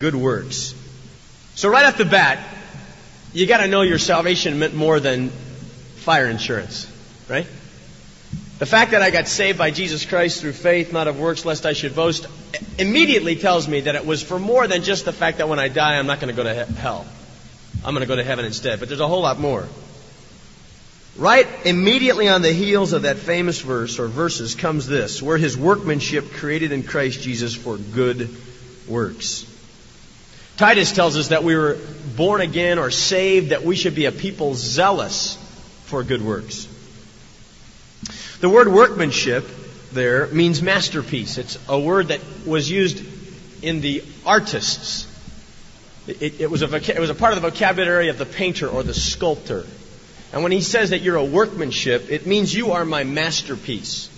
good works. So right off the bat, you got to know your salvation meant more than fire insurance, right? The fact that I got saved by Jesus Christ through faith, not of works, lest I should boast, immediately tells me that it was for more than just the fact that when I die, I'm not going to go to hell. I'm going to go to heaven instead. But there's a whole lot more. Right immediately on the heels of that famous verse or verses comes this, where his workmanship created in Christ Jesus for good works. Titus tells us that we were born again or saved, that we should be a people zealous for good works. The word workmanship there means masterpiece. It's a word that was used in the artists. It, it, was a, it was a part of the vocabulary of the painter or the sculptor. And when he says that you're a workmanship, it means you are my masterpiece.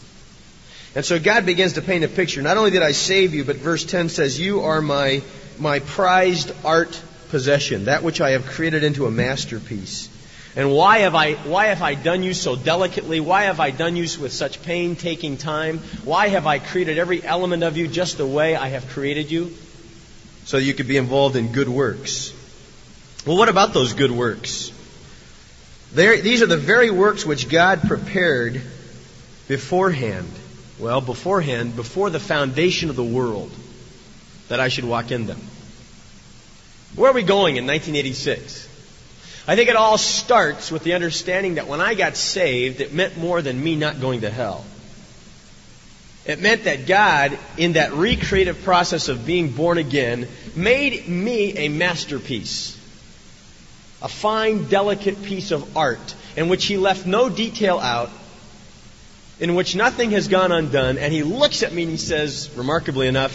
And so God begins to paint a picture. Not only did I save you, but verse 10 says, You are my, my prized art possession, that which I have created into a masterpiece. And why have I, why have I done you so delicately? Why have I done you with such painstaking time? Why have I created every element of you just the way I have created you? So you could be involved in good works. Well, what about those good works? These are the very works which God prepared beforehand. Well, beforehand, before the foundation of the world, that I should walk in them. Where are we going in 1986? I think it all starts with the understanding that when I got saved, it meant more than me not going to hell. It meant that God, in that recreative process of being born again, made me a masterpiece. A fine, delicate piece of art in which He left no detail out, in which nothing has gone undone, and He looks at me and He says, remarkably enough,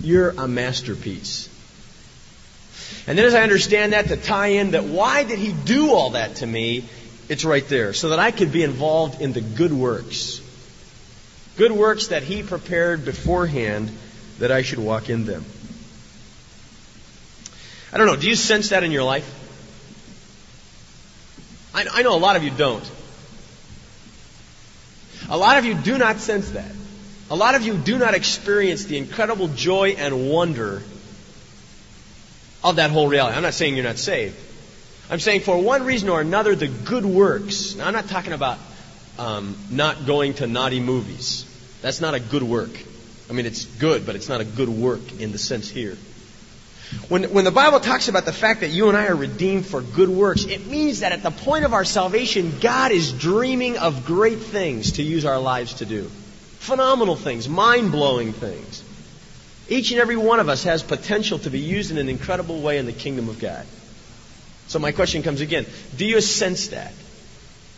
You're a masterpiece. And then as I understand that, to tie in that why did he do all that to me, it's right there. So that I could be involved in the good works. Good works that he prepared beforehand that I should walk in them. I don't know, do you sense that in your life? I, I know a lot of you don't. A lot of you do not sense that. A lot of you do not experience the incredible joy and wonder of that whole reality. I'm not saying you're not saved. I'm saying for one reason or another, the good works. Now, I'm not talking about um, not going to naughty movies. That's not a good work. I mean, it's good, but it's not a good work in the sense here. When, when the Bible talks about the fact that you and I are redeemed for good works, it means that at the point of our salvation, God is dreaming of great things to use our lives to do. Phenomenal things, mind blowing things. Each and every one of us has potential to be used in an incredible way in the kingdom of God. So my question comes again Do you sense that?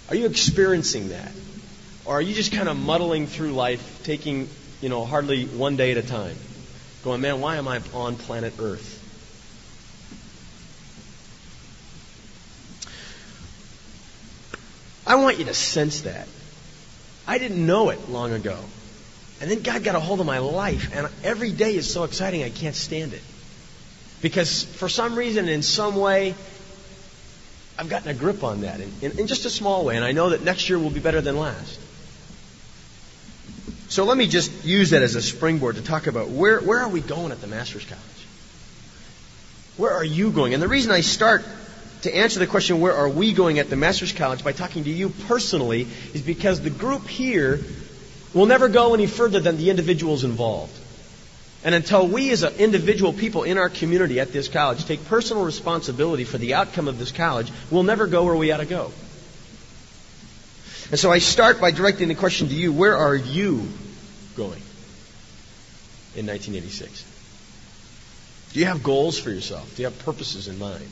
Are you experiencing that? Or are you just kind of muddling through life, taking, you know, hardly one day at a time? Going, man, why am I on planet Earth? I want you to sense that. I didn't know it long ago. And then God got a hold of my life, and every day is so exciting I can't stand it. Because for some reason, in some way, I've gotten a grip on that in, in, in, just a small way, and I know that next year will be better than last. So let me just use that as a springboard to talk about where, where are we going at the Master's College? Where are you going? And the reason I start to answer the question, where are we going at the Master's College, by talking to you personally, is because the group here will never go any further than the individuals involved. And until we as individual people in our community at this college take personal responsibility for the outcome of this college, we'll never go where we ought to go. And so I start by directing the question to you, where are you going in 1986? Do you have goals for yourself? Do you have purposes in mind?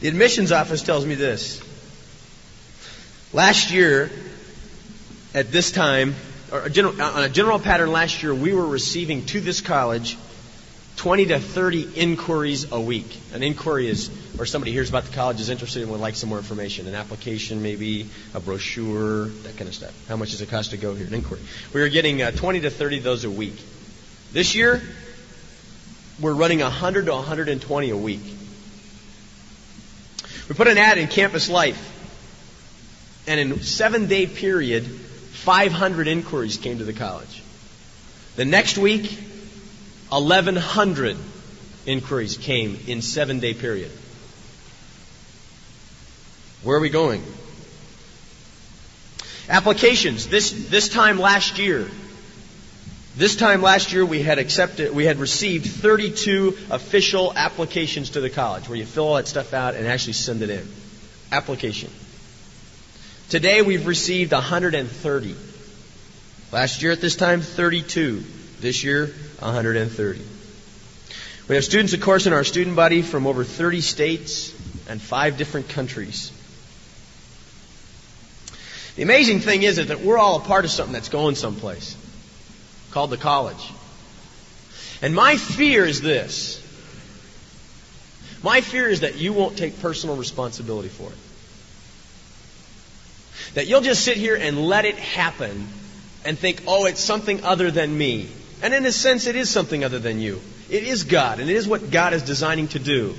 The admissions office tells me this. Last year, at this time, or general, on a general pattern last year, we were receiving to this college 20 to 30 inquiries a week. An inquiry is where somebody hears about the college, is interested, and would like some more information. An application, maybe a brochure, that kind of stuff. How much does it cost to go here? An inquiry. We were getting uh, 20 to 30 of those a week. This year, we're running 100 to 120 a week. We put an ad in Campus Life and in a seven day period, 500 inquiries came to the college. The next week, 1,100 inquiries came in seven day period. Where are we going? Applications. This, this time last year, this time last year we had accepted, we had received 32 official applications to the college where you fill all that stuff out and actually send it in. Application. Today we've received 130. Last year at this time, 32. This year, 130. We have students, of course, in our student body from over 30 states and five different countries. The amazing thing is, that we're all a part of something that's going someplace called the college. And my fear is this. My fear is that you won't take personal responsibility for it. That you'll just sit here and let it happen and think, oh, it's something other than me. And in a sense, it is something other than you. It is God, and it is what God is designing to do.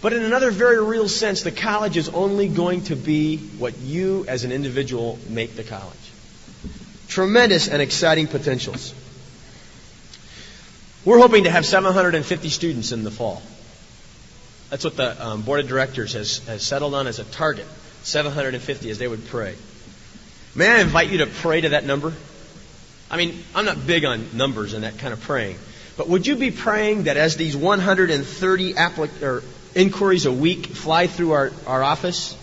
But in another very real sense, the college is only going to be what you as an individual make the college. Tremendous and exciting potentials. We're hoping to have 750 students in the fall. That's what the um, board of directors has, has settled on as a target 750 as they would pray. May I invite you to pray to that number? I mean, I'm not big on numbers and that kind of praying. But would you be praying that as these 130 applic- inquiries a week fly through our, our office,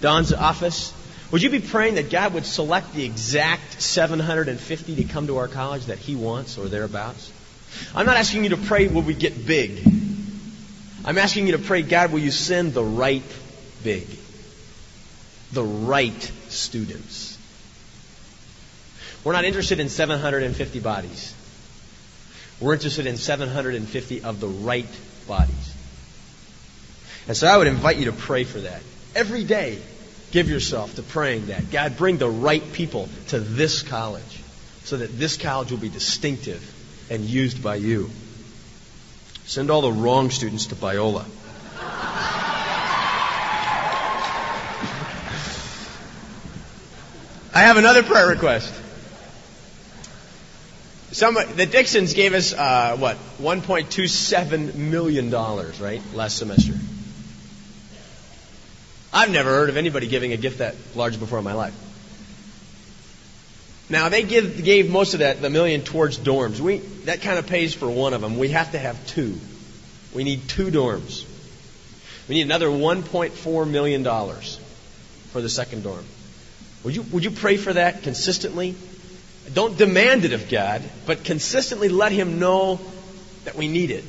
Don's office, would you be praying that God would select the exact 750 to come to our college that He wants or thereabouts? I'm not asking you to pray, will we get big? I'm asking you to pray, God, will you send the right big? The right students. We're not interested in 750 bodies. We're interested in 750 of the right bodies. And so I would invite you to pray for that. Every day, give yourself to praying that. God, bring the right people to this college so that this college will be distinctive and used by you. Send all the wrong students to Biola. I have another prayer request. Some, the Dixons gave us, uh, what, $1.27 million, right, last semester. I've never heard of anybody giving a gift that large before in my life. Now they give, gave most of that, the million, towards dorms. We that kind of pays for one of them. We have to have two. We need two dorms. We need another 1.4 million dollars for the second dorm. Would you would you pray for that consistently? Don't demand it of God, but consistently let Him know that we need it,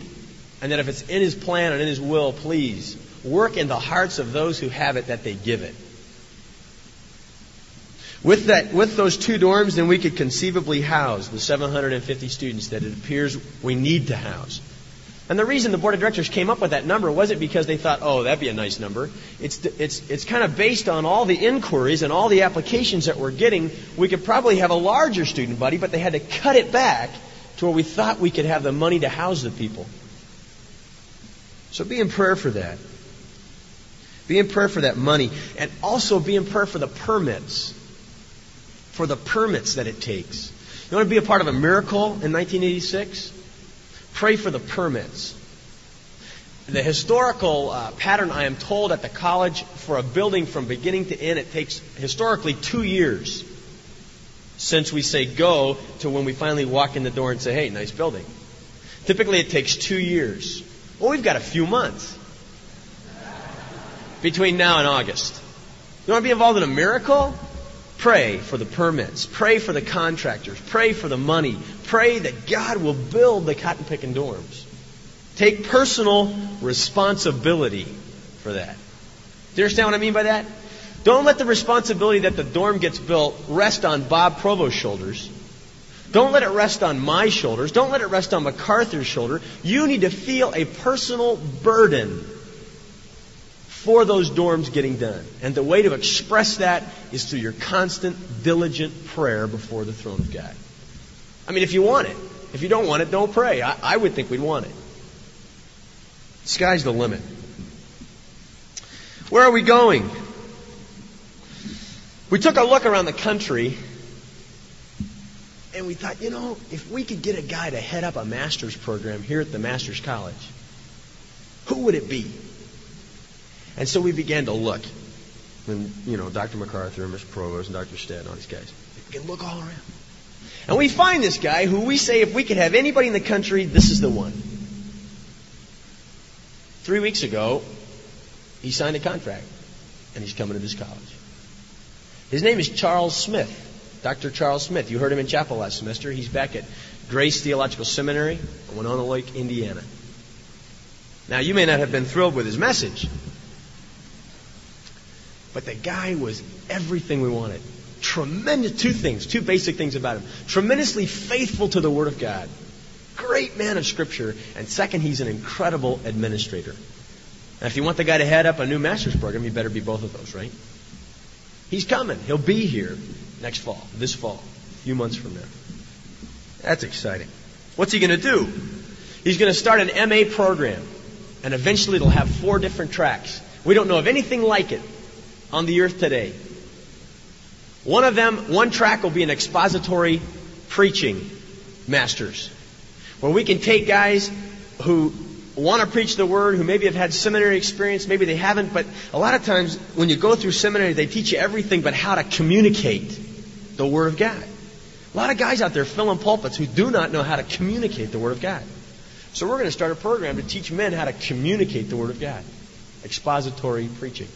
and that if it's in His plan and in His will, please work in the hearts of those who have it that they give it. With that, with those two dorms, then we could conceivably house the 750 students that it appears we need to house. And the reason the board of directors came up with that number wasn't because they thought, oh, that'd be a nice number. It's, it's, it's kind of based on all the inquiries and all the applications that we're getting. We could probably have a larger student body, but they had to cut it back to where we thought we could have the money to house the people. So be in prayer for that. Be in prayer for that money. And also be in prayer for the permits. For the permits that it takes. You want to be a part of a miracle in 1986? Pray for the permits. The historical uh, pattern, I am told, at the college for a building from beginning to end, it takes historically two years since we say go to when we finally walk in the door and say, hey, nice building. Typically, it takes two years. Well, we've got a few months between now and August. You want to be involved in a miracle? Pray for the permits. Pray for the contractors. Pray for the money. Pray that God will build the cotton picking dorms. Take personal responsibility for that. Do you understand what I mean by that? Don't let the responsibility that the dorm gets built rest on Bob Provost's shoulders. Don't let it rest on my shoulders. Don't let it rest on MacArthur's shoulder. You need to feel a personal burden for those dorms getting done. And the way to express that is through your constant, diligent prayer before the throne of God. I mean, if you want it. If you don't want it, don't pray. I, I would think we'd want it. Sky's the limit. Where are we going? We took a look around the country, and we thought, you know, if we could get a guy to head up a master's program here at the Master's College, who would it be? And so we began to look. And, you know, Dr. MacArthur and Mr. Provost and Dr. Stead and all these guys. We can look all around. And we find this guy who we say if we could have anybody in the country, this is the one. Three weeks ago, he signed a contract and he's coming to this college. His name is Charles Smith. Dr. Charles Smith. You heard him in chapel last semester. He's back at Grace Theological Seminary in Winona Lake, Indiana. Now, you may not have been thrilled with his message, but the guy was everything we wanted. Tremendous, two things, two basic things about him. Tremendously faithful to the Word of God. Great man of Scripture. And second, he's an incredible administrator. Now, if you want the guy to head up a new master's program, you better be both of those, right? He's coming. He'll be here next fall, this fall, a few months from now. That's exciting. What's he going to do? He's going to start an MA program, and eventually it'll have four different tracks. We don't know of anything like it on the earth today. One of them, one track will be an expository preaching masters, where we can take guys who want to preach the word, who maybe have had seminary experience, maybe they haven't, but a lot of times when you go through seminary, they teach you everything but how to communicate the Word of God. A lot of guys out there filling pulpits who do not know how to communicate the Word of God. So we're going to start a program to teach men how to communicate the Word of God. Expository preaching.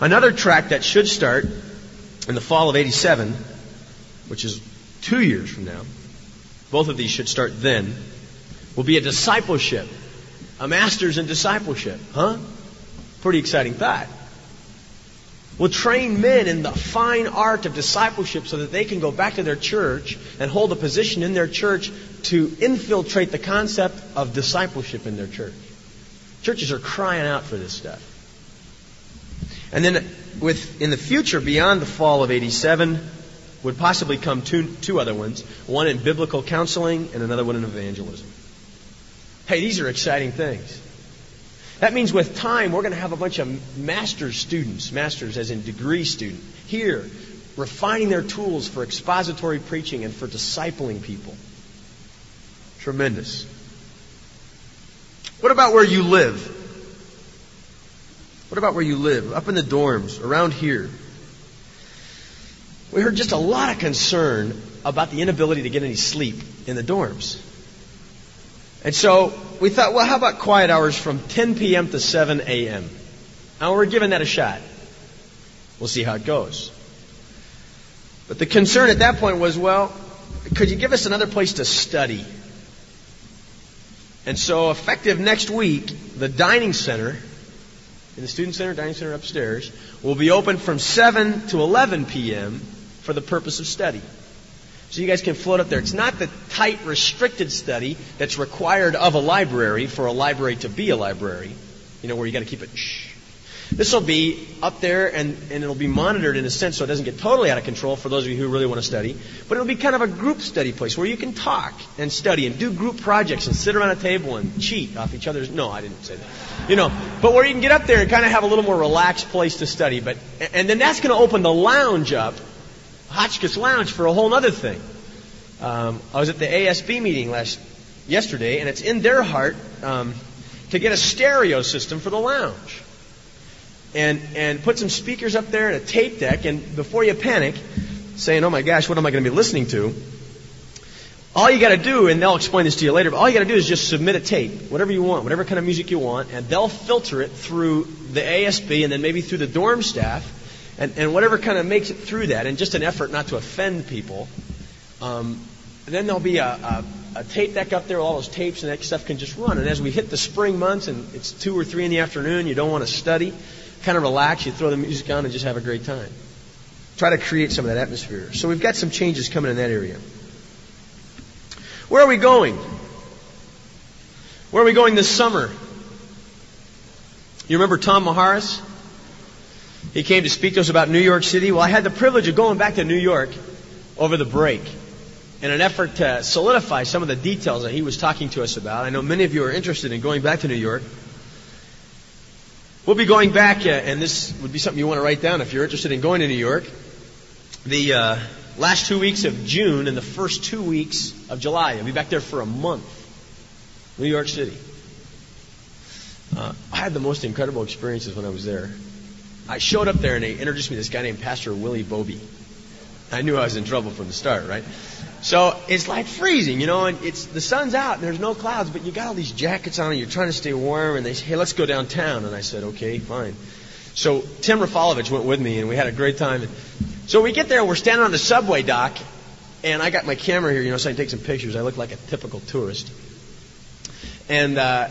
Another track that should start in the fall of 87, which is two years from now, both of these should start then, will be a discipleship. A master's in discipleship. Huh? Pretty exciting thought will train men in the fine art of discipleship so that they can go back to their church and hold a position in their church to infiltrate the concept of discipleship in their church. Churches are crying out for this stuff. And then with in the future beyond the fall of 87 would possibly come two, two other ones, one in biblical counseling and another one in evangelism. Hey, these are exciting things. That means with time, we're going to have a bunch of master's students, masters as in degree student, here, refining their tools for expository preaching and for discipling people. Tremendous. What about where you live? What about where you live? Up in the dorms, around here. We heard just a lot of concern about the inability to get any sleep in the dorms. And so we thought, well, how about quiet hours from 10 p.m. to 7 a.m.? And we're giving that a shot. We'll see how it goes. But the concern at that point was, well, could you give us another place to study? And so, effective next week, the dining center, in the student center, dining center upstairs, will be open from 7 to 11 p.m. for the purpose of study. So you guys can float up there. It's not the tight, restricted study that's required of a library for a library to be a library, you know, where you got to keep it shh. This will be up there and, and it'll be monitored in a sense so it doesn't get totally out of control for those of you who really want to study. But it'll be kind of a group study place where you can talk and study and do group projects and sit around a table and cheat off each other's. No, I didn't say that. You know, but where you can get up there and kind of have a little more relaxed place to study. But, and then that's going to open the lounge up Hotchkiss Lounge for a whole other thing. Um, I was at the ASB meeting last yesterday, and it's in their heart um, to get a stereo system for the lounge, and and put some speakers up there and a tape deck. And before you panic, saying, "Oh my gosh, what am I going to be listening to?" All you got to do, and they'll explain this to you later, but all you got to do is just submit a tape, whatever you want, whatever kind of music you want, and they'll filter it through the ASB and then maybe through the dorm staff and, and whatever kind of makes it through that, and just an effort not to offend people, um, then there'll be a, a, a tape deck up there with all those tapes, and that stuff can just run. And as we hit the spring months, and it's two or three in the afternoon, you don't want to study, kind of relax, you throw the music on and just have a great time. Try to create some of that atmosphere. So we've got some changes coming in that area. Where are we going? Where are we going this summer? You remember Tom Maharis? He came to speak to us about New York City. Well, I had the privilege of going back to New York over the break in an effort to solidify some of the details that he was talking to us about. I know many of you are interested in going back to New York. We'll be going back, uh, and this would be something you want to write down if you're interested in going to New York. The uh, last two weeks of June and the first two weeks of July. I'll be back there for a month. New York City. Uh, I had the most incredible experiences when I was there. I showed up there and they introduced me to this guy named Pastor Willie Bobby. I knew I was in trouble from the start, right? So it's like freezing, you know, and it's the sun's out and there's no clouds, but you got all these jackets on and you're trying to stay warm. And they say, "Hey, let's go downtown." And I said, "Okay, fine." So Tim Rafalovich went with me, and we had a great time. And so we get there, we're standing on the subway dock, and I got my camera here, you know, so I can take some pictures. I look like a typical tourist. And uh,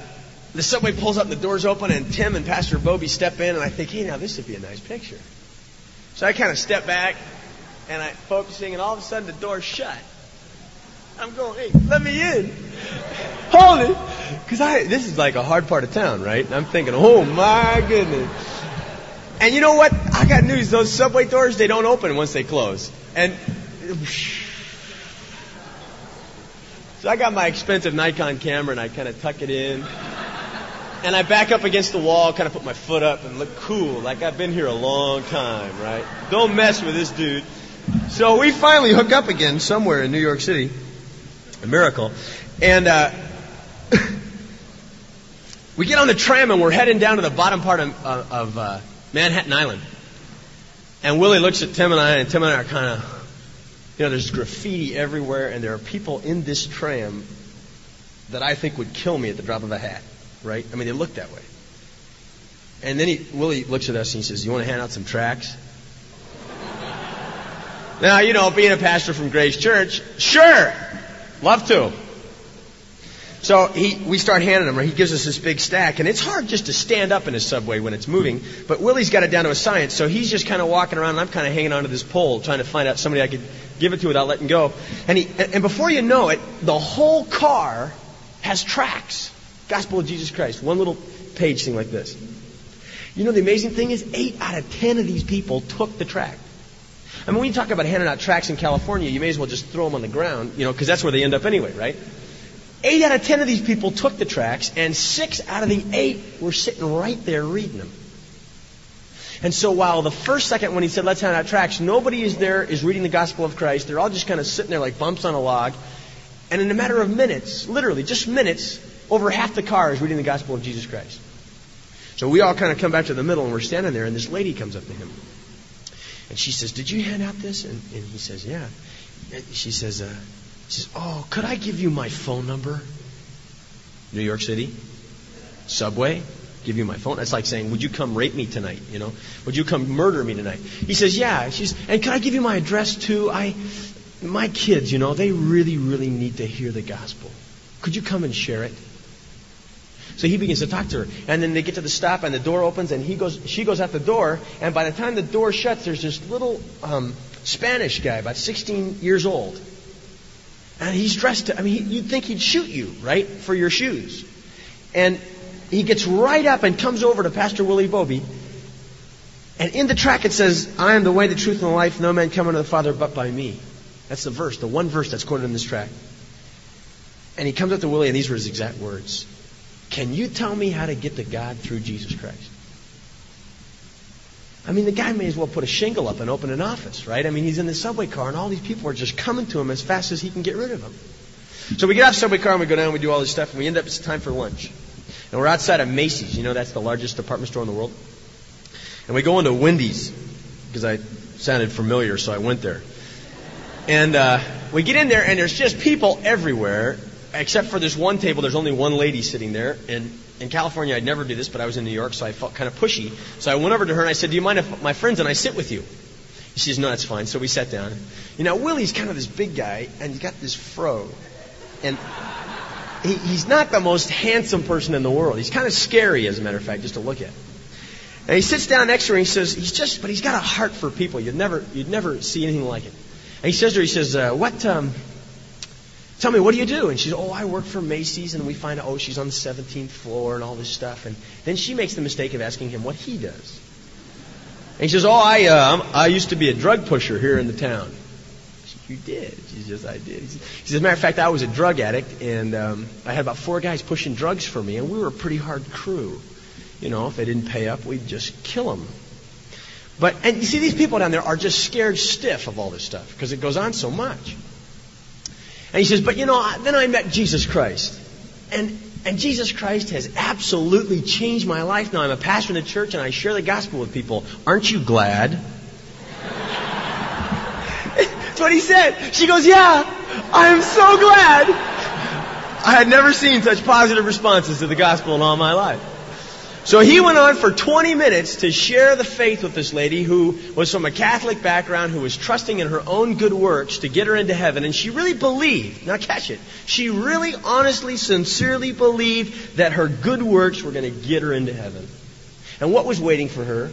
the subway pulls up, and the doors open, and Tim and Pastor Bobby step in, and I think, hey, now this would be a nice picture. So I kind of step back, and I'm focusing, and all of a sudden the door's shut. I'm going, hey, let me in. Hold it. Because I, this is like a hard part of town, right? And I'm thinking, oh my goodness. And you know what? I got news. Those subway doors, they don't open once they close. And so I got my expensive Nikon camera and I kind of tuck it in. And I back up against the wall, kind of put my foot up and look cool, like I've been here a long time, right? Don't mess with this dude. So we finally hook up again somewhere in New York City. A miracle. And uh, we get on the tram and we're heading down to the bottom part of, of uh, Manhattan Island. And Willie looks at Tim and I, and Tim and I are kind of, you know, there's graffiti everywhere, and there are people in this tram that I think would kill me at the drop of a hat, right? I mean, they look that way. And then he, Willie looks at us and he says, You want to hand out some tracts? now, you know, being a pastor from Grace Church, sure, love to. So he, we start handing him, he gives us this big stack, and it's hard just to stand up in a subway when it's moving, but Willie's got it down to a science, so he's just kind of walking around, and I'm kind of hanging onto this pole, trying to find out somebody I could give it to without letting go. And, he, and before you know it, the whole car has tracks. Gospel of Jesus Christ. One little page thing like this. You know, the amazing thing is, eight out of ten of these people took the track. I mean, when you talk about handing out tracks in California, you may as well just throw them on the ground, you know, because that's where they end up anyway, right? Eight out of ten of these people took the tracks, and six out of the eight were sitting right there reading them. And so while the first second when he said, let's hand out tracks, nobody is there is reading the gospel of Christ. They're all just kind of sitting there like bumps on a log. And in a matter of minutes, literally just minutes, over half the car is reading the gospel of Jesus Christ. So we all kind of come back to the middle and we're standing there and this lady comes up to him. And she says, did you hand out this? And, and he says, yeah. And she says, uh, he says, Oh, could I give you my phone number? New York City? Subway? Give you my phone. That's like saying, Would you come rape me tonight? You know? Would you come murder me tonight? He says, Yeah. She's, and can I give you my address too? I my kids, you know, they really, really need to hear the gospel. Could you come and share it? So he begins to talk to her. And then they get to the stop and the door opens and he goes she goes out the door and by the time the door shuts there's this little um, Spanish guy about 16 years old and he's dressed, I mean, you'd think he'd shoot you, right, for your shoes. And he gets right up and comes over to Pastor Willie Bobby. And in the track it says, I am the way, the truth, and the life. No man come unto the Father but by me. That's the verse, the one verse that's quoted in this track. And he comes up to Willie, and these were his exact words Can you tell me how to get to God through Jesus Christ? I mean, the guy may as well put a shingle up and open an office, right? I mean, he's in the subway car, and all these people are just coming to him as fast as he can get rid of them. So we get off the subway car and we go down, and we do all this stuff, and we end up, it's time for lunch. And we're outside of Macy's. You know, that's the largest department store in the world. And we go into Wendy's, because I sounded familiar, so I went there. And uh, we get in there, and there's just people everywhere, except for this one table. There's only one lady sitting there, and in California, I'd never do this, but I was in New York, so I felt kind of pushy. So I went over to her and I said, Do you mind if my friends and I sit with you? She says, No, that's fine. So we sat down. You know, Willie's kind of this big guy, and he's got this fro. And he, he's not the most handsome person in the world. He's kind of scary, as a matter of fact, just to look at. And he sits down next to her and he says, He's just, but he's got a heart for people. You'd never, you'd never see anything like it. And he says to her, He says, uh, What, um, Tell me, what do you do? And she's, oh, I work for Macy's. And we find out, oh, she's on the 17th floor and all this stuff. And then she makes the mistake of asking him what he does. And he says, oh, I, uh, I used to be a drug pusher here in the town. Said, you did? She says, I did. He says, as a matter of fact, I was a drug addict, and um, I had about four guys pushing drugs for me, and we were a pretty hard crew. You know, if they didn't pay up, we'd just kill them. But, and you see, these people down there are just scared stiff of all this stuff because it goes on so much. And he says, but you know, then I met Jesus Christ. And, and Jesus Christ has absolutely changed my life now. I'm a pastor in the church and I share the gospel with people. Aren't you glad? That's what he said. She goes, yeah, I am so glad. I had never seen such positive responses to the gospel in all my life. So he went on for 20 minutes to share the faith with this lady who was from a Catholic background, who was trusting in her own good works to get her into heaven. And she really believed, now catch it, she really honestly, sincerely believed that her good works were going to get her into heaven. And what was waiting for her?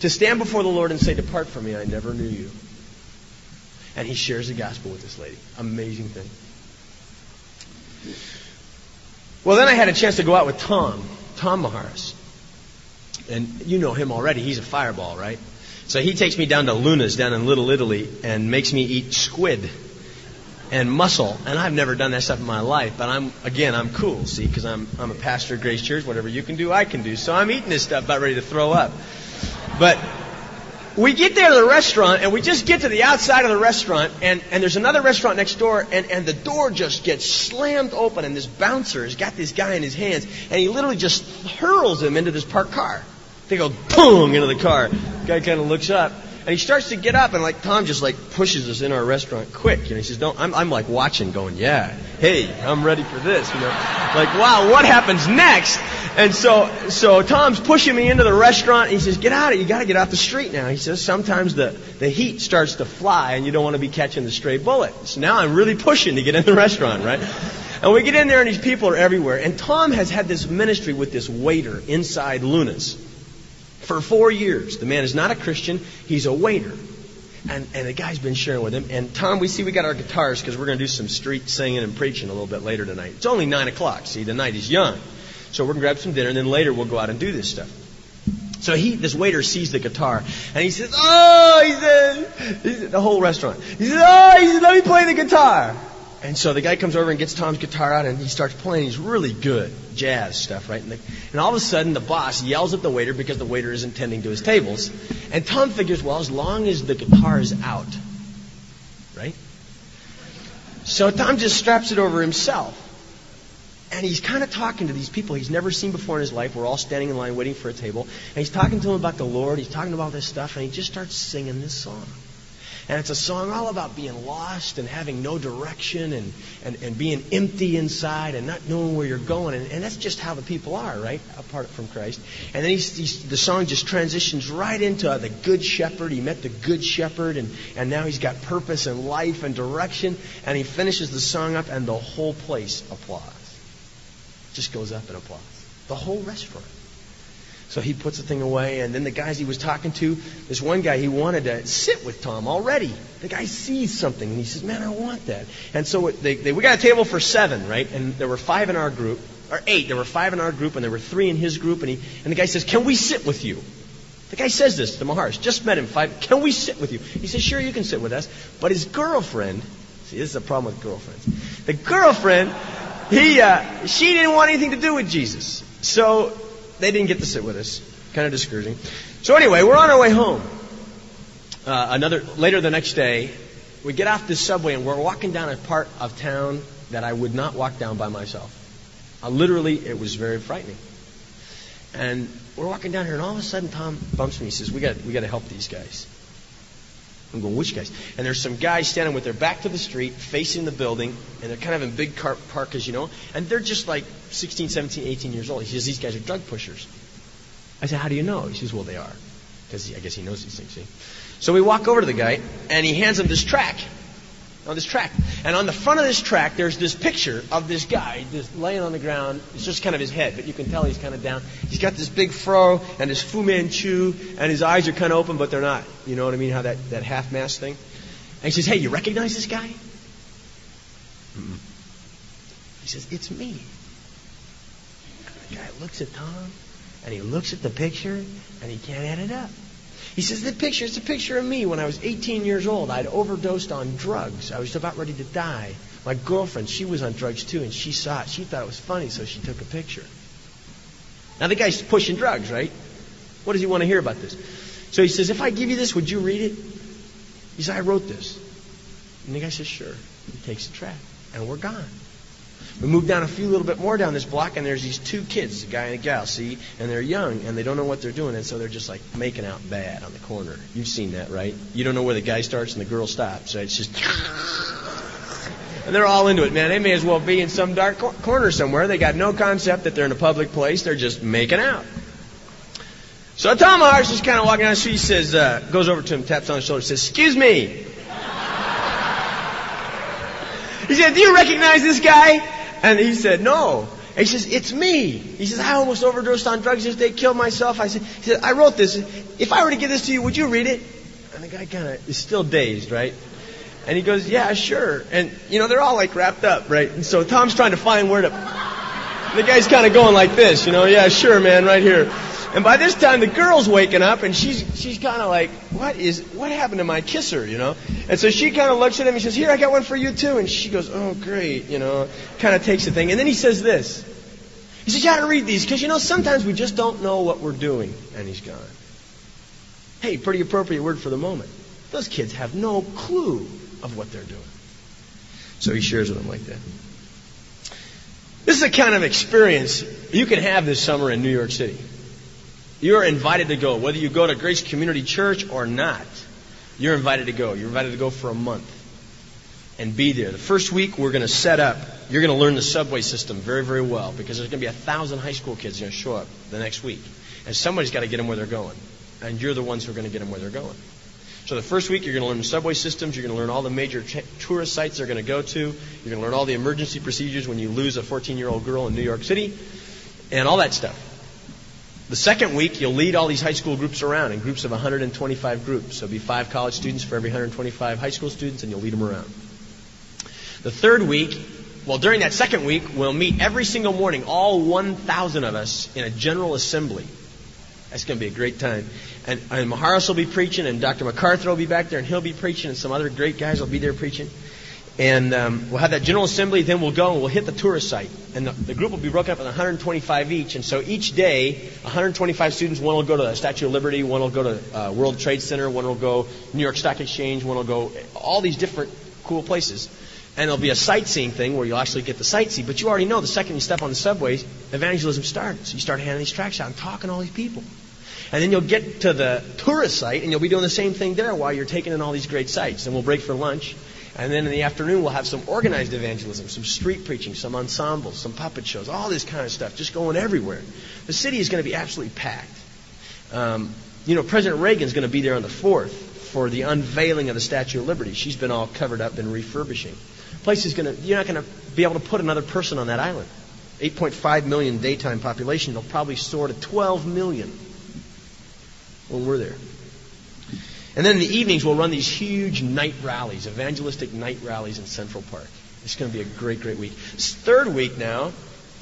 To stand before the Lord and say, Depart from me, I never knew you. And he shares the gospel with this lady. Amazing thing. Well, then I had a chance to go out with Tom. Tom Maharis. And you know him already. He's a fireball, right? So he takes me down to Luna's down in Little Italy and makes me eat squid and mussel. And I've never done that stuff in my life, but I'm again I'm cool, see, because I'm I'm a pastor at Grace Church. Whatever you can do, I can do. So I'm eating this stuff, about ready to throw up. But we get there to the restaurant and we just get to the outside of the restaurant and, and there's another restaurant next door and, and the door just gets slammed open and this bouncer has got this guy in his hands and he literally just hurls him into this parked car. They go boom into the car. Guy kind of looks up and he starts to get up and like Tom just like pushes us in our restaurant quick. You know, he says, "Don't." I'm, I'm like watching, going, "Yeah, hey, I'm ready for this." You know, like, wow, what happens next? And so, so Tom's pushing me into the restaurant. He says, "Get out of it! You got to get off the street now." He says, "Sometimes the the heat starts to fly, and you don't want to be catching the stray bullet." So now I'm really pushing to get in the restaurant, right? And we get in there, and these people are everywhere. And Tom has had this ministry with this waiter inside Luna's for four years. The man is not a Christian, he's a waiter. And, and the guy's been sharing with him. And Tom, we see we got our guitars because we're going to do some street singing and preaching a little bit later tonight. It's only 9 o'clock. See, the night is young. So we're going to grab some dinner, and then later we'll go out and do this stuff. So he, this waiter sees the guitar, and he says, "Oh," he says, he says the whole restaurant. He says, "Oh," he says, "Let me play the guitar." And so the guy comes over and gets Tom's guitar out and he starts playing. He's really good jazz stuff, right? And, the, and all of a sudden the boss yells at the waiter because the waiter isn't tending to his tables. And Tom figures, well, as long as the guitar is out, right? So Tom just straps it over himself. And he's kind of talking to these people he's never seen before in his life. We're all standing in line waiting for a table. And he's talking to them about the Lord. He's talking about this stuff. And he just starts singing this song. And it's a song all about being lost and having no direction and, and, and being empty inside and not knowing where you're going. And, and that's just how the people are, right? Apart from Christ. And then he's, he's, the song just transitions right into uh, the Good Shepherd. He met the Good Shepherd and, and now he's got purpose and life and direction. And he finishes the song up and the whole place applauds. Just goes up and applauds. The whole restaurant. So he puts the thing away, and then the guys he was talking to, this one guy, he wanted to sit with Tom already. The guy sees something, and he says, "Man, I want that." And so they, they, we got a table for seven, right? And there were five in our group, or eight. There were five in our group, and there were three in his group. And he and the guy says, "Can we sit with you?" The guy says this to Maharis. Just met him. Five. Can we sit with you? He says, "Sure, you can sit with us." But his girlfriend, see, this is a problem with girlfriends. The girlfriend, he, uh, she didn't want anything to do with Jesus. So they didn't get to sit with us. Kind of discouraging. So anyway, we're on our way home. Uh, another later the next day, we get off this subway and we're walking down a part of town that I would not walk down by myself. Uh, literally, it was very frightening. And we're walking down here, and all of a sudden, Tom bumps me. He says, "We got, we got to help these guys." I'm going, "Which guys?" And there's some guys standing with their back to the street, facing the building, and they're kind of in big car parkas, you know, and they're just like 16, 17, 18 years old. He says, "These guys are drug pushers." I said, "How do you know?" He says, "Well, they are, because I guess he knows these things." See. So we walk over to the guy, and he hands him this track on this track. And on the front of this track, there's this picture of this guy just laying on the ground. It's just kind of his head, but you can tell he's kind of down. He's got this big fro and his Fu Manchu, and his eyes are kind of open, but they're not. You know what I mean? How that, that half mask thing? And he says, Hey, you recognize this guy? Mm-mm. He says, It's me. And the guy looks at Tom, and he looks at the picture, and he can't add it up. He says, The picture is a picture of me when I was 18 years old. I'd overdosed on drugs. I was about ready to die. My girlfriend, she was on drugs too, and she saw it. She thought it was funny, so she took a picture. Now, the guy's pushing drugs, right? What does he want to hear about this? So he says, If I give you this, would you read it? He says, I wrote this. And the guy says, Sure. He takes the track, and we're gone. We move down a few little bit more down this block, and there's these two kids, a guy and a gal, see? And they're young, and they don't know what they're doing, and so they're just like making out bad on the corner. You've seen that, right? You don't know where the guy starts and the girl stops. Right? It's just. And they're all into it, man. They may as well be in some dark corner somewhere. They got no concept that they're in a public place. They're just making out. So Tom Harsh is kind of walking down the street. He says, uh, goes over to him, taps on his shoulder, says, "Excuse me." He said, "Do you recognize this guy?" And he said, "No." And he says, "It's me." He says, "I almost overdosed on drugs yesterday, killed myself." I said, "He said, I wrote this. If I were to give this to you, would you read it?" And the guy kind of is still dazed, right? And he goes, Yeah, sure. And, you know, they're all like wrapped up, right? And so Tom's trying to find where to. The guy's kind of going like this, you know, yeah, sure, man, right here. And by this time, the girl's waking up, and she's she's kind of like, "What is? What happened to my kisser?" You know. And so she kind of looks at him and says, "Here, I got one for you too." And she goes, "Oh, great," you know. Kind of takes the thing, and then he says this. He says, "You got to read these because you know sometimes we just don't know what we're doing." And he's gone. Hey, pretty appropriate word for the moment. Those kids have no clue of what they're doing. So he shares with them like that. This is a kind of experience you can have this summer in New York City. You're invited to go, whether you go to Grace Community Church or not. You're invited to go. You're invited to go for a month and be there. The first week we're going to set up. You're going to learn the subway system very, very well because there's going to be a thousand high school kids going to show up the next week, and somebody's got to get them where they're going, and you're the ones who are going to get them where they're going. So the first week, you're going to learn the subway systems. You're going to learn all the major ch- tourist sites they're going to go to. You're going to learn all the emergency procedures when you lose a 14-year-old girl in New York City, and all that stuff. The second week, you'll lead all these high school groups around in groups of 125 groups. So it'll be five college students for every 125 high school students, and you'll lead them around. The third week, well, during that second week, we'll meet every single morning, all 1,000 of us, in a general assembly. That's going to be a great time. And, and Maharis will be preaching, and Dr. MacArthur will be back there, and he'll be preaching, and some other great guys will be there preaching. And um, we'll have that general assembly, then we'll go and we'll hit the tourist site. And the, the group will be broken up in 125 each. And so each day, 125 students, one will go to the Statue of Liberty, one will go to uh, World Trade Center, one will go New York Stock Exchange, one will go all these different cool places. And there'll be a sightseeing thing where you'll actually get the sightsee. But you already know the second you step on the subways, evangelism starts. You start handing these tracts out and talking to all these people. And then you'll get to the tourist site and you'll be doing the same thing there while you're taking in all these great sites. And we'll break for lunch. And then in the afternoon, we'll have some organized evangelism, some street preaching, some ensembles, some puppet shows, all this kind of stuff, just going everywhere. The city is going to be absolutely packed. Um, you know, President Reagan's going to be there on the 4th for the unveiling of the Statue of Liberty. She's been all covered up and refurbishing. Place is going to, you're not going to be able to put another person on that island. 8.5 million daytime population, they'll probably soar to 12 million when we're there. And then in the evenings, we'll run these huge night rallies, evangelistic night rallies in Central Park. It's going to be a great, great week. Third week now,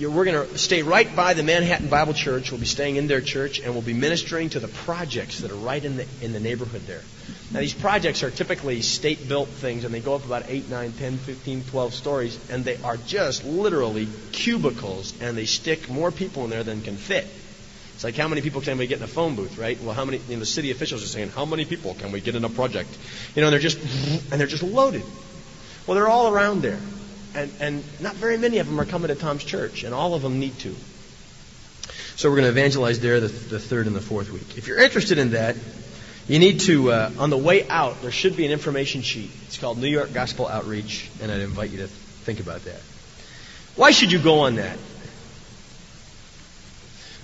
we're going to stay right by the Manhattan Bible Church. We'll be staying in their church, and we'll be ministering to the projects that are right in the in the neighborhood there. Now, these projects are typically state-built things, and they go up about 8, 9, 10, 15, 12 stories, and they are just literally cubicles, and they stick more people in there than can fit. It's like how many people can we get in a phone booth, right? Well, how many? You know, the city officials are saying, how many people can we get in a project? You know, and they're just and they're just loaded. Well, they're all around there, and and not very many of them are coming to Tom's church, and all of them need to. So we're going to evangelize there the, the third and the fourth week. If you're interested in that, you need to uh, on the way out there should be an information sheet. It's called New York Gospel Outreach, and I'd invite you to think about that. Why should you go on that?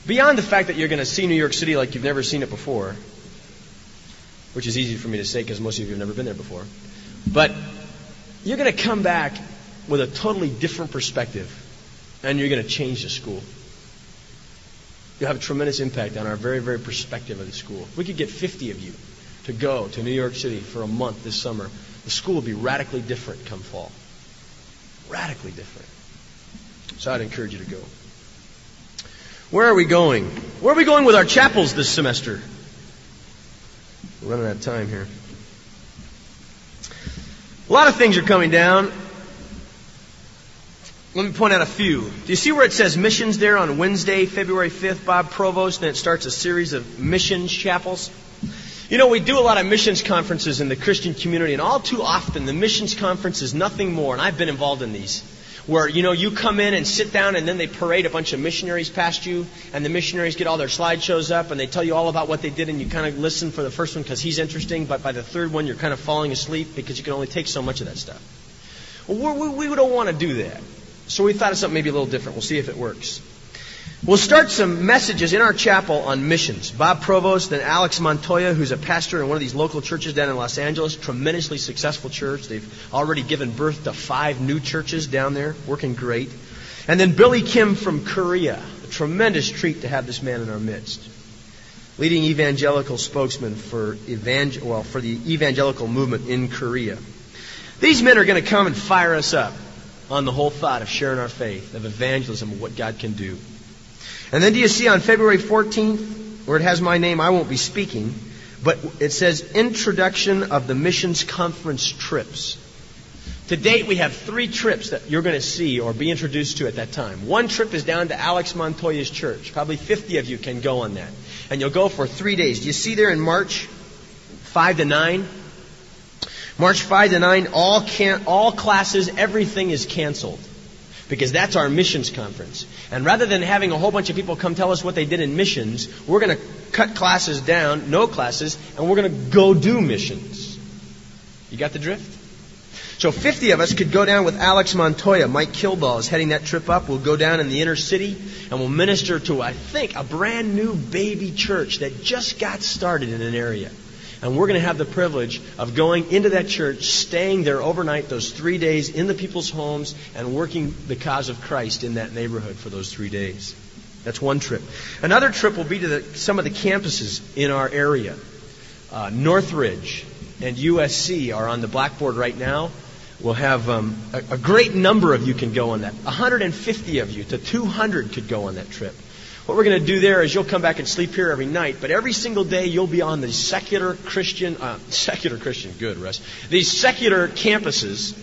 Beyond the fact that you're going to see New York City like you've never seen it before, which is easy for me to say because most of you have never been there before, but you're going to come back with a totally different perspective and you're going to change the school. You'll have a tremendous impact on our very, very perspective of the school. we could get 50 of you to go to New York City for a month this summer, the school will be radically different come fall. Radically different. So I'd encourage you to go. Where are we going? Where are we going with our chapels this semester? We're running out of time here. A lot of things are coming down. Let me point out a few. Do you see where it says missions there on Wednesday, February 5th, Bob Provost, and it starts a series of missions chapels? You know, we do a lot of missions conferences in the Christian community, and all too often the missions conference is nothing more, and I've been involved in these, where, you know, you come in and sit down and then they parade a bunch of missionaries past you, and the missionaries get all their slideshows up and they tell you all about what they did, and you kind of listen for the first one because he's interesting, but by the third one you're kind of falling asleep because you can only take so much of that stuff. Well, we, we don't want to do that. So we thought of something maybe a little different. We'll see if it works. We'll start some messages in our chapel on missions. Bob Provost and Alex Montoya, who's a pastor in one of these local churches down in Los Angeles, tremendously successful church. They've already given birth to five new churches down there, working great. And then Billy Kim from Korea. A tremendous treat to have this man in our midst. Leading evangelical spokesman for, evangel- well, for the evangelical movement in Korea. These men are going to come and fire us up on the whole thought of sharing our faith, of evangelism, of what God can do. And then do you see on February 14th, where it has my name, I won't be speaking, but it says Introduction of the Missions Conference Trips. To date, we have three trips that you're going to see or be introduced to at that time. One trip is down to Alex Montoya's church. Probably 50 of you can go on that. And you'll go for three days. Do you see there in March 5 to 9? March 5 to 9, all, can, all classes, everything is canceled because that's our missions conference. And rather than having a whole bunch of people come tell us what they did in missions, we're going to cut classes down, no classes, and we're going to go do missions. You got the drift? So 50 of us could go down with Alex Montoya. Mike Kilball is heading that trip up. We'll go down in the inner city and we'll minister to, I think, a brand new baby church that just got started in an area. And we're going to have the privilege of going into that church, staying there overnight, those three days in the people's homes, and working the cause of Christ in that neighborhood for those three days. That's one trip. Another trip will be to the, some of the campuses in our area. Uh, Northridge and USC are on the blackboard right now. We'll have um, a, a great number of you can go on that. 150 of you to 200 could go on that trip. What we're going to do there is you'll come back and sleep here every night, but every single day you'll be on the secular Christian, uh, secular Christian, good, Russ. These secular campuses,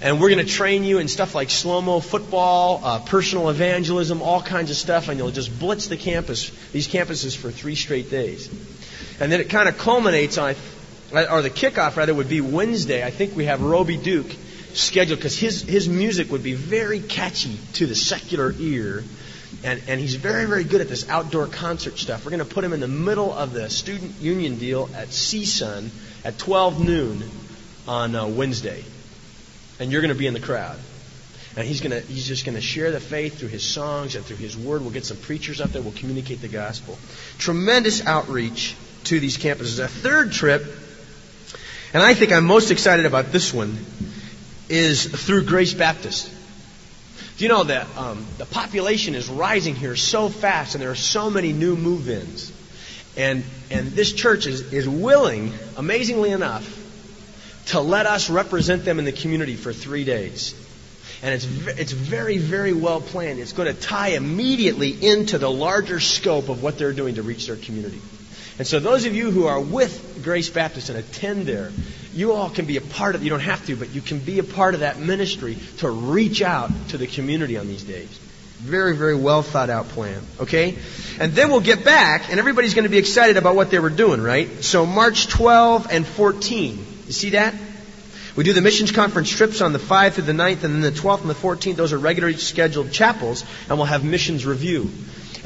and we're going to train you in stuff like slow mo football, uh, personal evangelism, all kinds of stuff, and you'll just blitz the campus, these campuses for three straight days. And then it kind of culminates on, or the kickoff rather would be Wednesday. I think we have Roby Duke scheduled because his, his music would be very catchy to the secular ear and, and he's very, very good at this outdoor concert stuff. We're going to put him in the middle of the student union deal at CSUN at 12 noon on uh, Wednesday. And you're going to be in the crowd. And he's, to, he's just going to share the faith through his songs and through his word. We'll get some preachers up there. We'll communicate the gospel. Tremendous outreach to these campuses. A third trip, and I think I'm most excited about this one, is through Grace Baptist. Do you know that um, the population is rising here so fast, and there are so many new move-ins, and and this church is is willing, amazingly enough, to let us represent them in the community for three days. And it's, it's very, very well planned. It's going to tie immediately into the larger scope of what they're doing to reach their community. And so those of you who are with Grace Baptist and attend there, you all can be a part of, you don't have to, but you can be a part of that ministry to reach out to the community on these days. Very, very well thought out plan. Okay? And then we'll get back, and everybody's going to be excited about what they were doing, right? So March 12 and 14. You see that? We do the missions conference trips on the 5th through the 9th, and then the 12th and the 14th, those are regularly scheduled chapels, and we'll have missions review.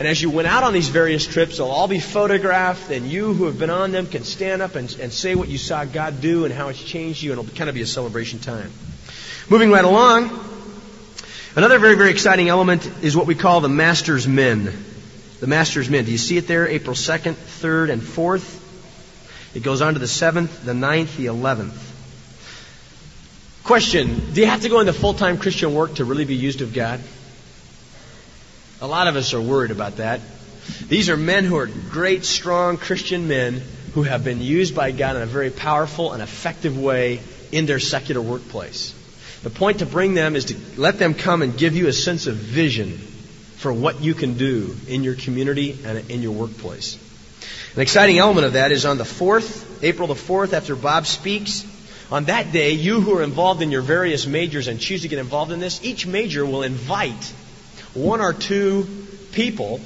And as you went out on these various trips, they'll all be photographed, and you who have been on them can stand up and, and say what you saw God do and how it's changed you, and it'll kind of be a celebration time. Moving right along, another very, very exciting element is what we call the Master's Men. The Master's Men. Do you see it there? April 2nd, 3rd, and 4th. It goes on to the 7th, the 9th, the 11th. Question Do you have to go into full time Christian work to really be used of God? A lot of us are worried about that. These are men who are great, strong Christian men who have been used by God in a very powerful and effective way in their secular workplace. The point to bring them is to let them come and give you a sense of vision for what you can do in your community and in your workplace. An exciting element of that is on the 4th, April the 4th, after Bob speaks. On that day, you who are involved in your various majors and choose to get involved in this, each major will invite one or two people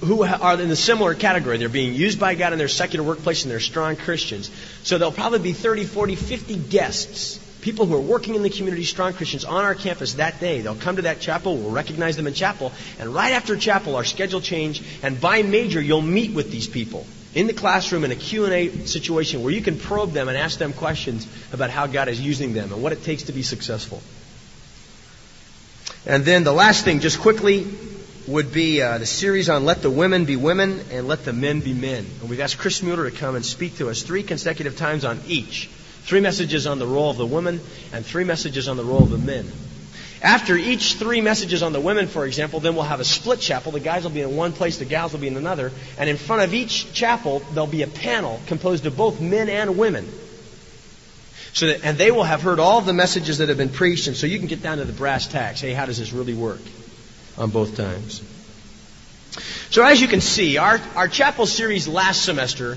who are in the similar category. They're being used by God in their secular workplace and they're strong Christians. So there'll probably be 30, 40, 50 guests, people who are working in the community, strong Christians, on our campus that day. They'll come to that chapel. We'll recognize them in chapel. And right after chapel, our schedule change. And by major, you'll meet with these people in the classroom in a Q&A situation where you can probe them and ask them questions about how God is using them and what it takes to be successful. And then the last thing, just quickly, would be uh, the series on Let the Women Be Women and Let the Men Be Men. And we've asked Chris Mueller to come and speak to us three consecutive times on each. Three messages on the role of the woman and three messages on the role of the men. After each three messages on the women, for example, then we'll have a split chapel. The guys will be in one place, the gals will be in another. And in front of each chapel, there'll be a panel composed of both men and women. So that, and they will have heard all the messages that have been preached, and so you can get down to the brass tacks. Hey, how does this really work? on both times. So as you can see, our, our chapel series last semester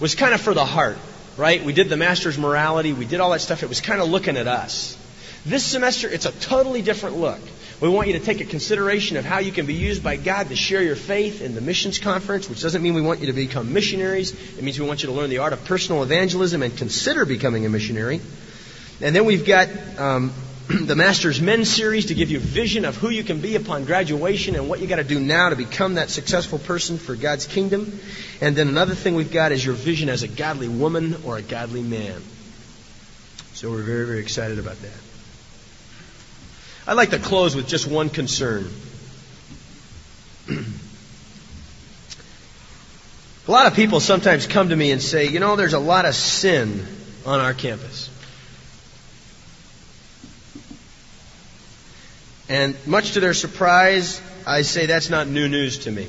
was kind of for the heart, right? We did the master's morality, we did all that stuff. It was kind of looking at us. This semester, it's a totally different look. We want you to take a consideration of how you can be used by God to share your faith in the missions conference, which doesn't mean we want you to become missionaries. It means we want you to learn the art of personal evangelism and consider becoming a missionary. And then we've got um, the Master's Men series to give you a vision of who you can be upon graduation and what you got to do now to become that successful person for God's kingdom. And then another thing we've got is your vision as a godly woman or a godly man. So we're very, very excited about that. I'd like to close with just one concern. a lot of people sometimes come to me and say, you know, there's a lot of sin on our campus. And much to their surprise, I say that's not new news to me.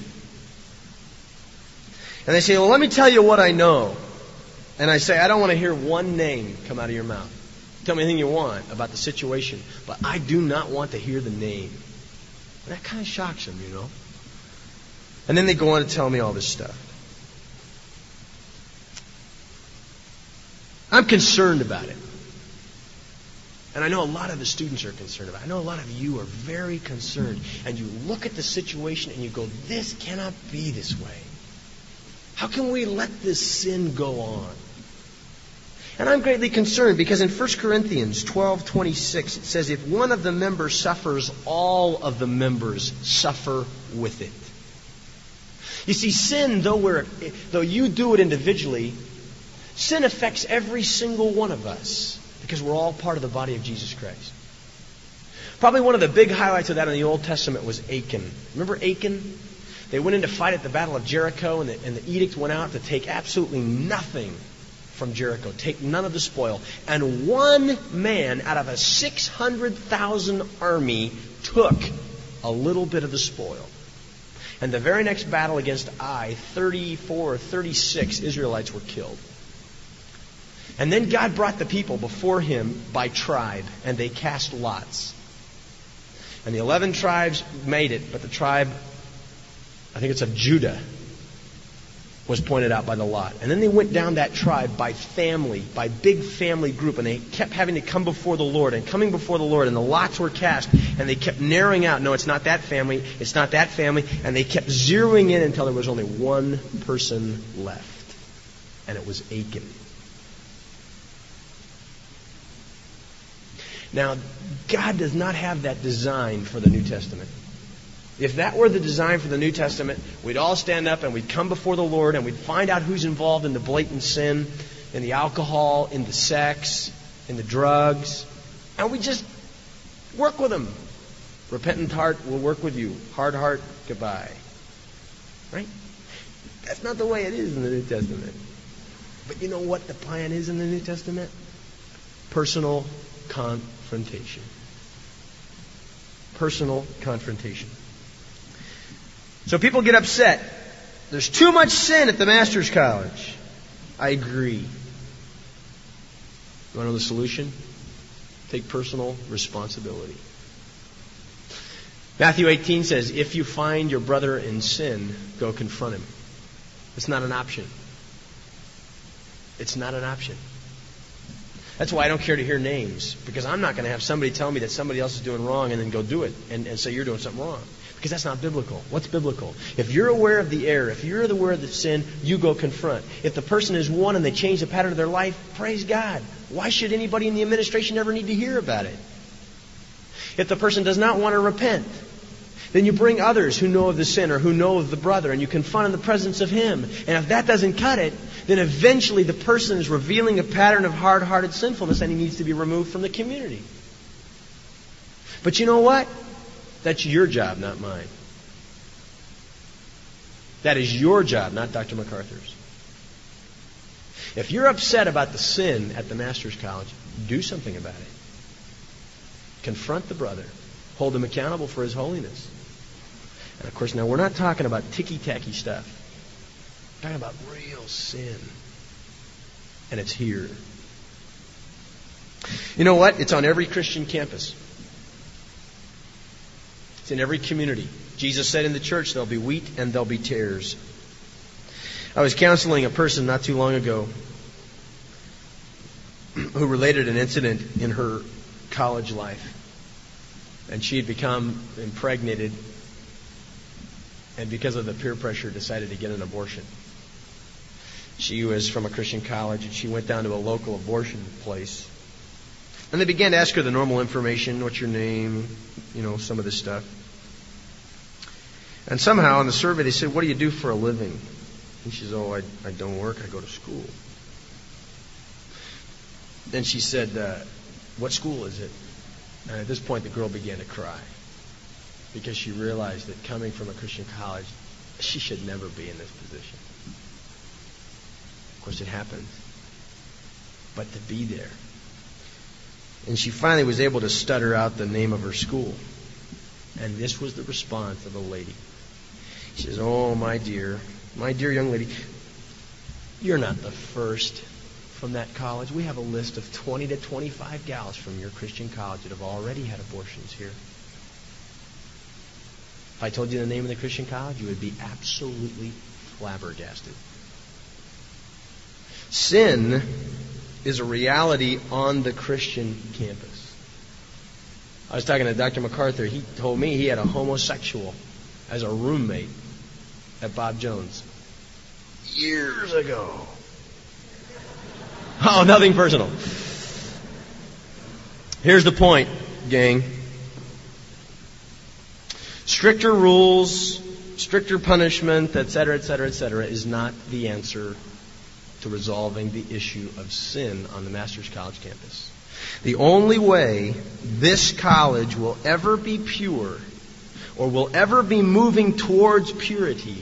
And they say, well, let me tell you what I know. And I say, I don't want to hear one name come out of your mouth. Tell me anything you want about the situation, but I do not want to hear the name. And that kind of shocks them, you know. And then they go on to tell me all this stuff. I'm concerned about it. And I know a lot of the students are concerned about it. I know a lot of you are very concerned. And you look at the situation and you go, this cannot be this way. How can we let this sin go on? And I'm greatly concerned because in 1 Corinthians 12:26 it says if one of the members suffers all of the members suffer with it. You see sin though we're though you do it individually sin affects every single one of us because we're all part of the body of Jesus Christ. Probably one of the big highlights of that in the Old Testament was Achan. Remember Achan? They went in to fight at the Battle of Jericho, and the, and the edict went out to take absolutely nothing from Jericho, take none of the spoil. And one man out of a 600,000 army took a little bit of the spoil. And the very next battle against Ai, 34 or 36 Israelites were killed. And then God brought the people before him by tribe, and they cast lots. And the 11 tribes made it, but the tribe, I think it's of Judah, was pointed out by the lot. And then they went down that tribe by family, by big family group, and they kept having to come before the Lord and coming before the Lord, and the lots were cast, and they kept narrowing out, no, it's not that family, it's not that family, and they kept zeroing in until there was only one person left, and it was Achan. Now, God does not have that design for the New Testament. If that were the design for the New Testament, we'd all stand up and we'd come before the Lord and we'd find out who's involved in the blatant sin, in the alcohol, in the sex, in the drugs, and we just work with them. Repentant heart will work with you. Hard heart, goodbye. Right? That's not the way it is in the New Testament. But you know what the plan is in the New Testament? Personal confrontation. Personal confrontation. So people get upset. There's too much sin at the Master's College. I agree. You want to know the solution? Take personal responsibility. Matthew 18 says, If you find your brother in sin, go confront him. It's not an option. It's not an option. That's why I don't care to hear names, because I'm not going to have somebody tell me that somebody else is doing wrong and then go do it and, and say you're doing something wrong. Because that's not biblical. What's biblical? If you're aware of the error, if you're aware of the sin, you go confront. If the person is won and they change the pattern of their life, praise God. Why should anybody in the administration ever need to hear about it? If the person does not want to repent, then you bring others who know of the sin or who know of the brother and you confront in the presence of him. And if that doesn't cut it, then eventually the person is revealing a pattern of hard hearted sinfulness and he needs to be removed from the community. But you know what? That's your job, not mine. That is your job, not Dr. MacArthur's. If you're upset about the sin at the Master's College, do something about it. Confront the brother. Hold him accountable for his holiness. And of course, now we're not talking about ticky tacky stuff. We're talking about real sin. And it's here. You know what? It's on every Christian campus. It's in every community. Jesus said in the church there'll be wheat and there'll be tares. I was counseling a person not too long ago who related an incident in her college life. And she had become impregnated and because of the peer pressure decided to get an abortion. She was from a Christian college and she went down to a local abortion place. And they began to ask her the normal information, what's your name, you know, some of this stuff. And somehow in the survey they said, what do you do for a living? And she says, oh, I, I don't work, I go to school. Then she said, uh, what school is it? And at this point the girl began to cry because she realized that coming from a Christian college, she should never be in this position. Of course, it happens. But to be there. And she finally was able to stutter out the name of her school. And this was the response of the lady. She says, Oh, my dear, my dear young lady, you're not the first from that college. We have a list of 20 to 25 gals from your Christian college that have already had abortions here. If I told you the name of the Christian college, you would be absolutely flabbergasted. Sin is a reality on the Christian campus. I was talking to Dr. MacArthur. He told me he had a homosexual as a roommate at Bob Jones years ago. Oh, nothing personal. Here's the point, gang. Stricter rules, stricter punishment, etc., etc., etc., is not the answer to resolving the issue of sin on the Master's College campus. The only way this college will ever be pure or will ever be moving towards purity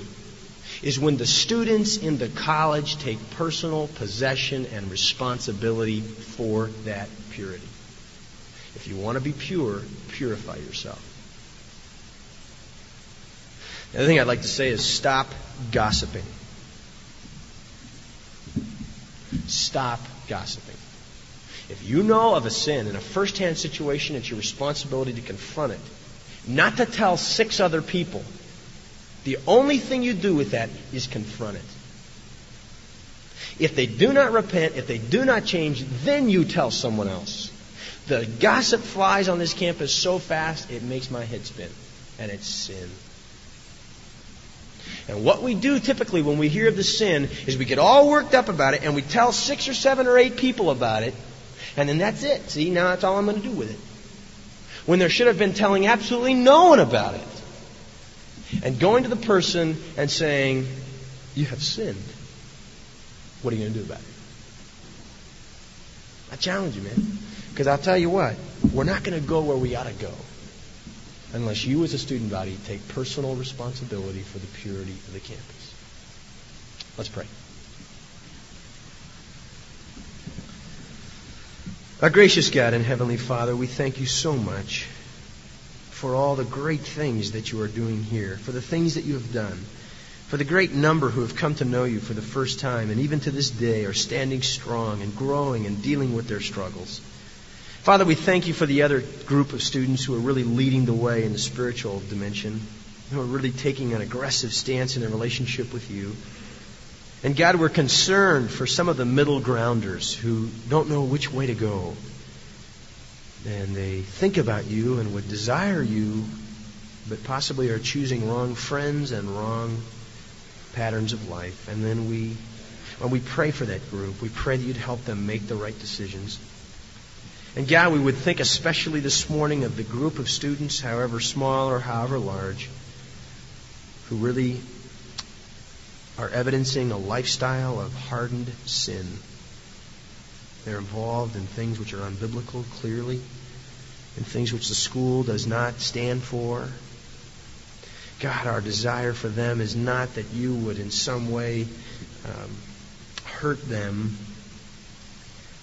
is when the students in the college take personal possession and responsibility for that purity. If you want to be pure, purify yourself. The other thing I'd like to say is stop gossiping. Stop gossiping. If you know of a sin in a first hand situation, it's your responsibility to confront it. Not to tell six other people. The only thing you do with that is confront it. If they do not repent, if they do not change, then you tell someone else. The gossip flies on this campus so fast, it makes my head spin. And it's sin. And what we do typically when we hear of the sin is we get all worked up about it and we tell six or seven or eight people about it, and then that's it. See, now that's all I'm going to do with it. When there should have been telling absolutely no one about it. And going to the person and saying, You have sinned. What are you going to do about it? I challenge you, man. Because I'll tell you what, we're not going to go where we ought to go unless you as a student body take personal responsibility for the purity of the campus. Let's pray. Our gracious God and Heavenly Father, we thank you so much for all the great things that you are doing here, for the things that you have done, for the great number who have come to know you for the first time and even to this day are standing strong and growing and dealing with their struggles. Father, we thank you for the other group of students who are really leading the way in the spiritual dimension, who are really taking an aggressive stance in their relationship with you. And God, we're concerned for some of the middle grounders who don't know which way to go. And they think about you and would desire you, but possibly are choosing wrong friends and wrong patterns of life. And then we, when we pray for that group, we pray that you'd help them make the right decisions. And God, we would think especially this morning of the group of students, however small or however large, who really are evidencing a lifestyle of hardened sin. They're involved in things which are unbiblical, clearly, and things which the school does not stand for. God, our desire for them is not that you would in some way um, hurt them,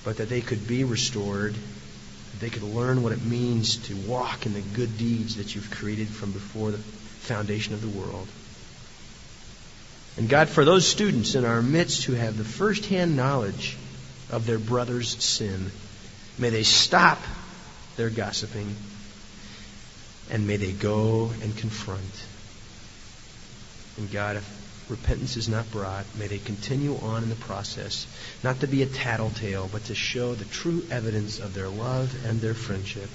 but that they could be restored, they could learn what it means to walk in the good deeds that you've created from before the foundation of the world. And God, for those students in our midst who have the firsthand knowledge of their brother's sin, may they stop their gossiping and may they go and confront. And God, if repentance is not brought, may they continue on in the process, not to be a tattletale, but to show the true evidence of their love and their friendship.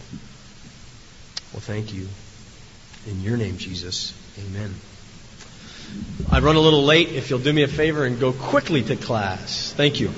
Well, thank you. In your name, Jesus, amen. I run a little late. If you'll do me a favor and go quickly to class. Thank you.